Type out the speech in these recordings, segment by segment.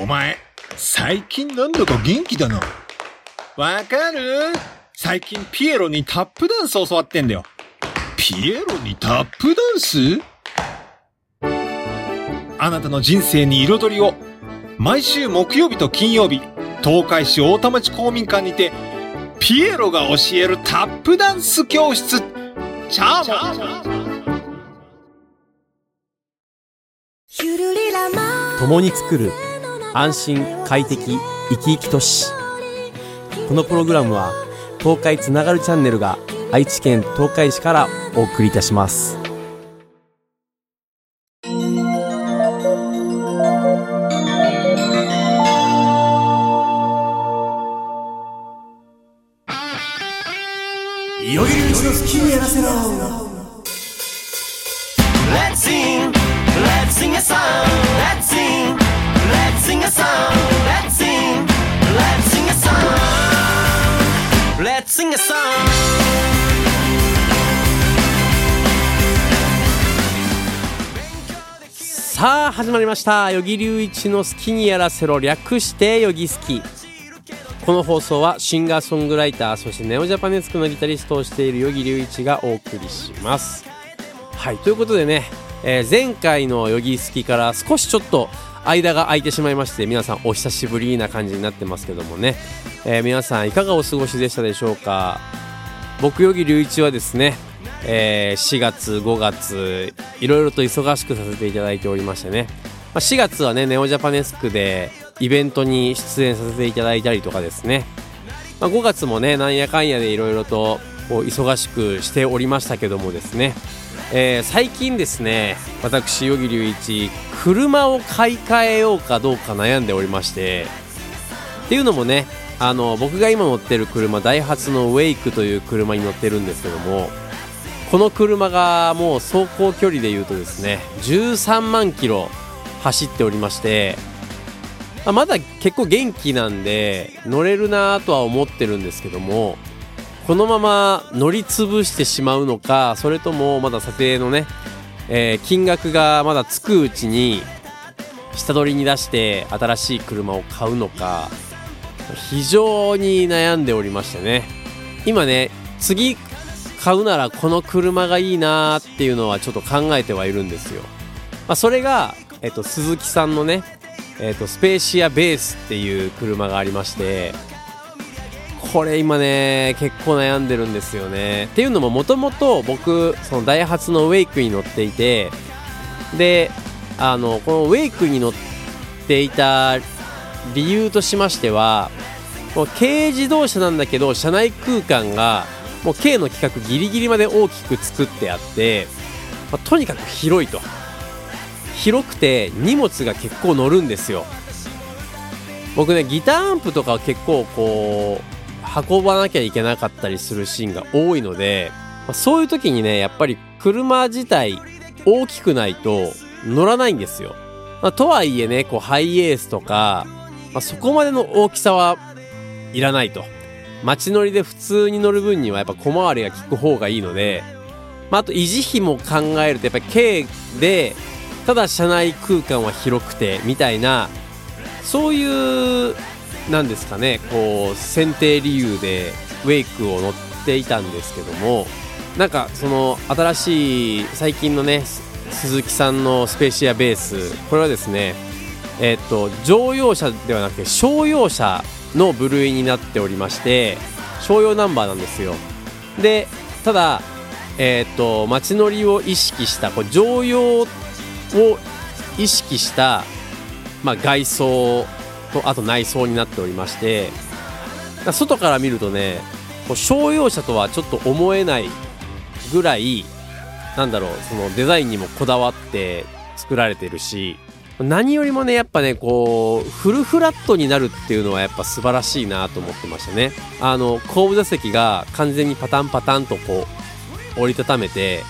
お前、最近なんだか元気だな。わかる？最近ピエロにタップダンス教わってんだよ。ピエロにタップダンス？あなたの人生に彩りを。毎週木曜日と金曜日、東海市大田町公民館にて、ピエロが教えるタップダンス教室。チャーモン共に作る安心快適生き生き都市このプログラムは東海つながるチャンネルが愛知県東海市からお送りいたします。よいようちの好きにやらせろ。Let's sing, let's sing a song. Let's sing, song. Let's sing, let's sing a song. Let's sing a song. さあ始まりました与木隆一の好きにやらせろ略して与木好きこの放送はシンガーソングライターそしてネオジャパネスクのギタリストをしている与木隆一がお送りしますはいということでね、えー前回の与木好きから少しちょっと間が空いてしまいまして皆さんお久しぶりな感じになってますけどもね、えー皆さんいかがお過ごしでしたでしょうか？僕与木隆一はですね、えー4月5月いろいろと忙しくさせていただいておりましてね、まあ、4月はねネオジャパネスクでイベントに出演させていただいたりとかですね、まあ、5月もねなんやかんやでいろいろと忙しくしておりましたけどもですね、えー最近ですね私与木隆一車を買い替えようかどうか悩んでおりましてっていうのもねあの僕が今乗ってる車ダイハツのウェイクという車に乗ってるんですけどもこの車がもう走行距離でいうとですね13万キロ走っておりましてまだ結構元気なんで乗れるなとは思ってるんですけどもこのまま乗り潰してしまうのかそれともまだ査定のね、えー金額がまだつくうちに下取りに出して新しい車を買うのか非常に悩んでおりましてね。今ね次買うならこの車がいいなーっていうのはちょっと考えてはいるんですよ、まあ、それが、えっと、鈴木さんのね、えっと、スペーシアベースっていう車がありましてこれ今ね結構悩んでるんですよね。っていうのももともと僕そのダイハツのウェイクに乗っていてであのこのウェイクに乗っていた理由としましてはもう軽自動車なんだけど車内空間がもう軽の規格ギリギリまで大きく作ってあって、まあとにかく広いと。広くて荷物が結構乗るんですよ。僕ねギターアンプとかは結構こう運ばなきゃいけなかったりするシーンが多いので、まあそういう時にねやっぱり車自体大きくないと乗らないんですよ、まあとはいえねこうハイエースとか、まあそこまでの大きさはいらないと。街乗りで普通に乗る分にはやっぱ小回りが利く方がいいので、まあ、あと維持費も考えるとやっぱり軽でただ車内空間は広くてみたいなそういうなんですかねこう選定理由でウェイクを乗っていたんですけどもなんかその新しい最近のね鈴木さんのスペーシアベースこれはですねえっと乗用車ではなくて商用車の部類になっておりまして商用ナンバーなんですよ。でただえっと街乗りを意識したこう乗用を意識した、まあ、外装とあと内装になっておりまして外から見るとねこう商用車とはちょっと思えないぐらいなんだろうそのデザインにもこだわって作られてるし何よりもねやっぱねこうフルフラットになるっていうのはやっぱ素晴らしいなと思ってましたね。あの後部座席が完全にパタンパタンとこう折りたためて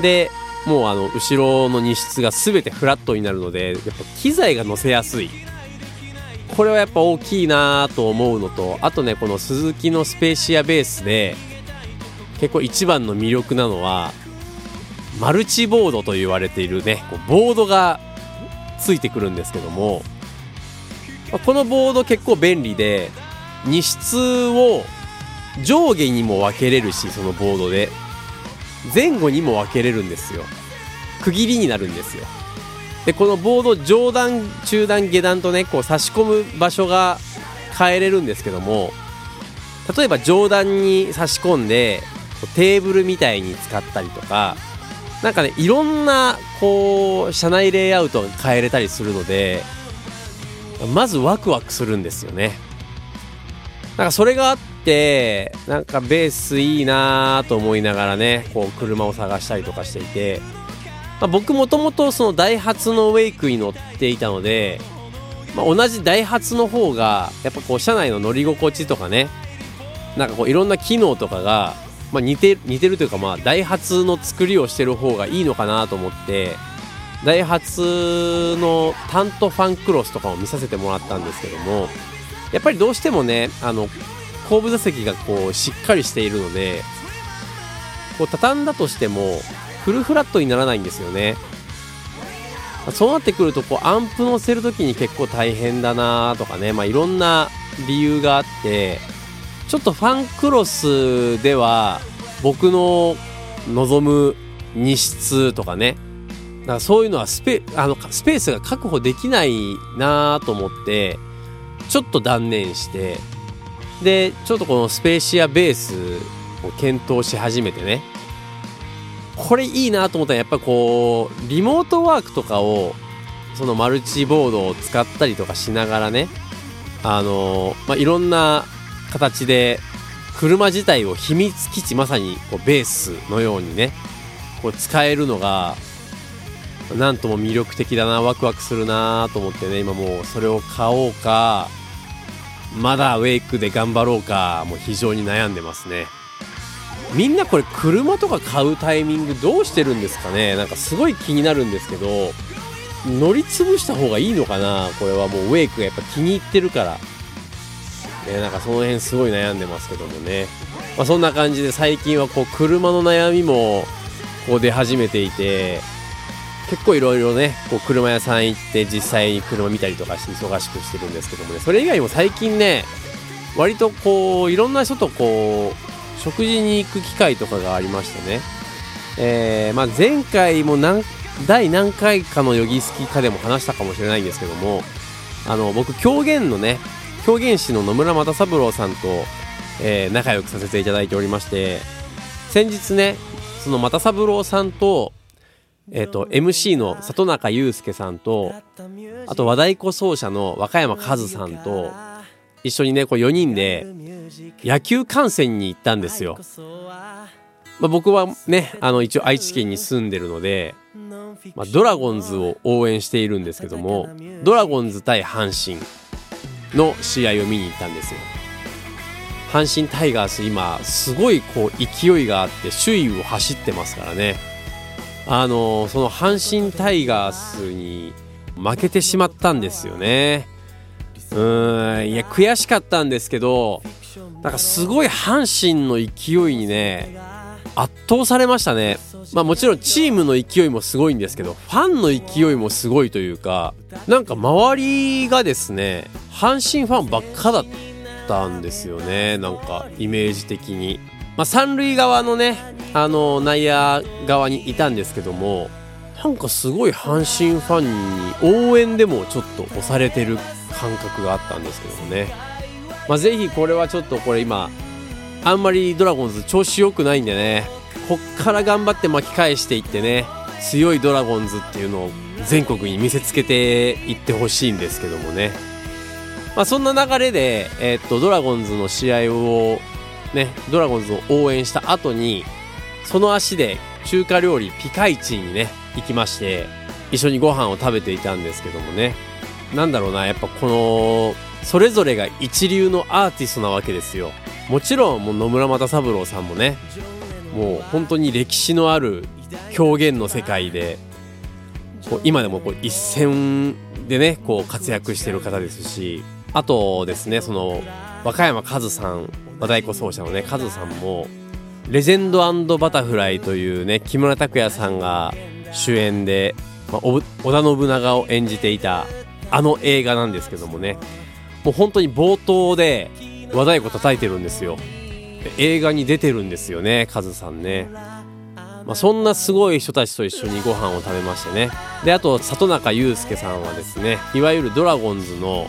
でもうあの後ろの荷室が全てフラットになるのでやっぱ機材が乗せやすい。これはやっぱ大きいなと思うのとあとねこのスズキのスペーシアベースで結構一番の魅力なのはマルチボードと言われているねボードがついてくるんですけどもこのボード結構便利で荷室を上下にも分けれるしそのボードで前後にも分けれるんですよ。区切りになるんですよ。でこのボード上段中段下段とねこう差し込む場所が変えれるんですけども例えば上段に差し込んでテーブルみたいに使ったりとかなんかねいろんなこう車内レイアウトが変えれたりするのでまずワクワクするんですよね。なんかそれがあってなんかベースいいなと思いながらねこう車を探したりとかしていて、まあ、僕もともとそのダイハツのウェイクに乗っていたので、まあ、同じダイハツの方がやっぱこう車内の乗り心地とかねなんかこういろんな機能とかが、まあ、似て似てるというかまあダイハツの作りをしてる方がいいのかなと思ってダイハツのタントファンクロスとかを見させてもらったんですけどもやっぱりどうしてもねあの後部座席がこうしっかりしているのでこう畳んだとしてもフルフラットにならないんですよね。そうなってくるとこうアンプ乗せる時に結構大変だなとかね、まあ、いろんな理由があってちょっとファンクロスでは僕の望む荷室とかね。だからそういうのはスペあのスペースが確保できないなと思ってちょっと断念してでちょっとこのスペーシアベースを検討し始めてね。これいいなと思ったらやっぱこうリモートワークとかをそのマルチボードを使ったりとかしながらねあのまあ、いろんな形で車自体を秘密基地まさにこうベースのようにねこう使えるのがなんとも魅力的だなワクワクするなと思ってね今もうそれを買おうかまだウェイクで頑張ろうかもう非常に悩んでますね。みんなこれ車とか買うタイミングどうしてるんですかね？なんかすごい気になるんですけど乗り潰した方がいいのかな？これはもうウェイクがやっぱ気に入ってるから。ねなんかその辺すごい悩んでますけどもね。まあそんな感じで最近はこう車の悩みもこう出始めていて結構いろいろねこう車屋さん行って実際に車見たりとかして忙しくしてるんですけどもね。それ以外も最近ね割とこういろんな人とこう食事に行く機会とかがありましてね、えーまあ、前回も何第何回かのヨギスキかでも話したかもしれないんですけどもあの僕狂言のね狂言師の野村又三郎さんと、えー仲良くさせていただいておりまして先日ねその又三郎さんとえっ、と MC の里中祐介さんとあと和太鼓奏者の和歌山和さんと一緒にねこう4人で野球観戦に行ったんですよ。まあ、僕はねあの一応愛知県に住んでるので、まあ、ドラゴンズを応援しているんですけどもドラゴンズ対阪神の試合を見に行ったんですよ。阪神タイガース今すごいこう勢いがあって首位を走ってますからねあのその阪神タイガースに負けてしまったんですよねうんいや悔しかったんですけどなんかすごい阪神の勢いにね圧倒されましたね。まあもちろんチームの勢いもすごいんですけどファンの勢いもすごいというかなんか周りがですね阪神ファンばっかだったんですよねなんかイメージ的に。まあ三塁側のねあの内野側にいたんですけどもなんかすごい阪神ファンに応援でもちょっと押されてる感覚があったんですけどもね。まあぜひこれはちょっとこれ今あんまりドラゴンズ調子良くないんでね。こっから頑張って巻き返していってね強いドラゴンズっていうのを全国に見せつけていってほしいんですけどもね。まあそんな流れで、えーっとドラゴンズの試合をねドラゴンズを応援した後にその足で中華料理ピカイチにね行きまして一緒にご飯を食べていたんですけどもね。なんだろうなやっぱこのそれぞれが一流のアーティストなわけですよ。もちろんもう野村又三郎さんもねもう本当に歴史のある表現の世界でこう今でもこう一線でねこう活躍してる方ですしあとですねその和歌山和さん和太鼓奏者のね和さんもレジェンドバタフライというね木村拓哉さんが主演で、まあ、織田信長を演じていたあの映画なんですけどもね。もう本当に冒頭で和太鼓叩いてるんですよ。映画に出てるんですよねカズさんね。まあ、そんなすごい人たちと一緒にご飯を食べましてね。であと里中裕介さんはですねいわゆるドラゴンズの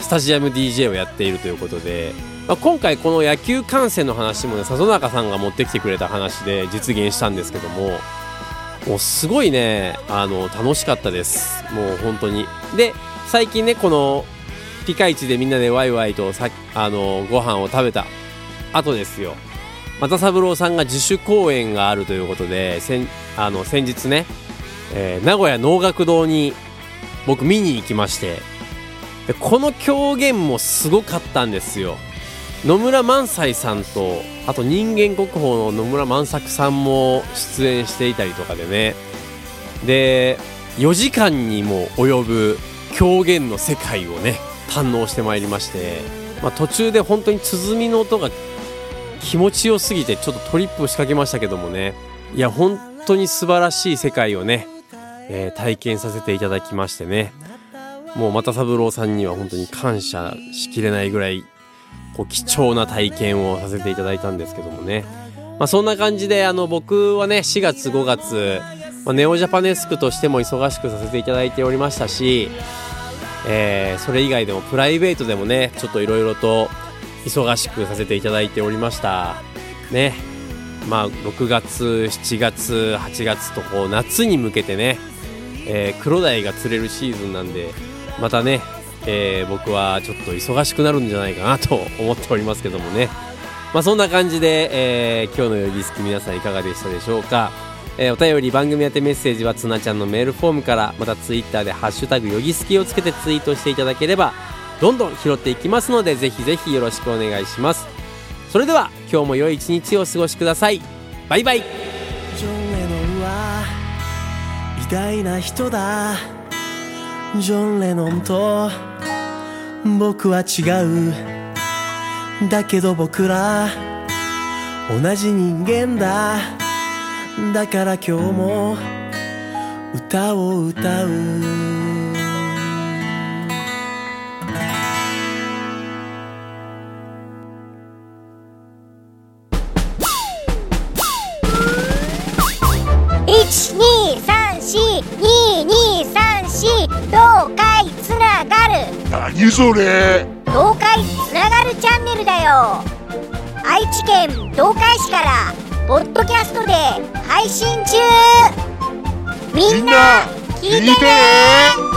スタジアム DJ をやっているということで、まあ、今回この野球観戦の話もね里中さんが持ってきてくれた話で実現したんですけどももうすごいねあの楽しかったです。もう本当に。で最近ねこのピカイチでみんなでワイワイとさあのご飯を食べた後ですよ。又三郎さんが自主公演があるということで先あの先日ね、えー名古屋能楽堂に僕見に行きましてでこの狂言もすごかったんですよ。野村萬斎さんとあと人間国宝の野村万作さんも出演していたりとかでね。で4時間にも及ぶ狂言の世界をね堪能してまいりまして、まあ、途中で本当に鼓の音が気持ちよすぎてちょっとトリップを仕掛けましたけどもねいや本当に素晴らしい世界をね、えー体験させていただきましてねもう又三郎さんには本当に感謝しきれないぐらいこう貴重な体験をさせていただいたんですけどもね。まあそんな感じであの僕はね4月5月、まあ、ネオジャパネスクとしても忙しくさせていただいておりましたし、えーそれ以外でもプライベートでもねちょっといろいろと忙しくさせていただいておりました。ね。まあ6月7月8月とこう夏に向けてね、えー、黒鯛が釣れるシーズンなんでまたね、えー僕はちょっと忙しくなるんじゃないかなと思っておりますけどもね。まあそんな感じで、えー今日のよぎすき皆さんいかがでしたでしょうか？えーお便り番組宛てメッセージはつなちゃんのメールフォームからまたツイッターで「ハッシュタグよぎすき」をつけてツイートしていただければどんどん拾っていきますのでぜひぜひよろしくお願いします。それでは今日も良い一日をお過ごしください。バイバイ。ジョン・レノンは偉大な人だ。ジョン・レノンと僕は違う。だけど僕ら同じ人間だ。だから今日も歌を歌う。12342234東海つながる。何それ。東海つながるチャンネルだよ。愛知県東海市からポッドキャストで配信中。みんな聞いてね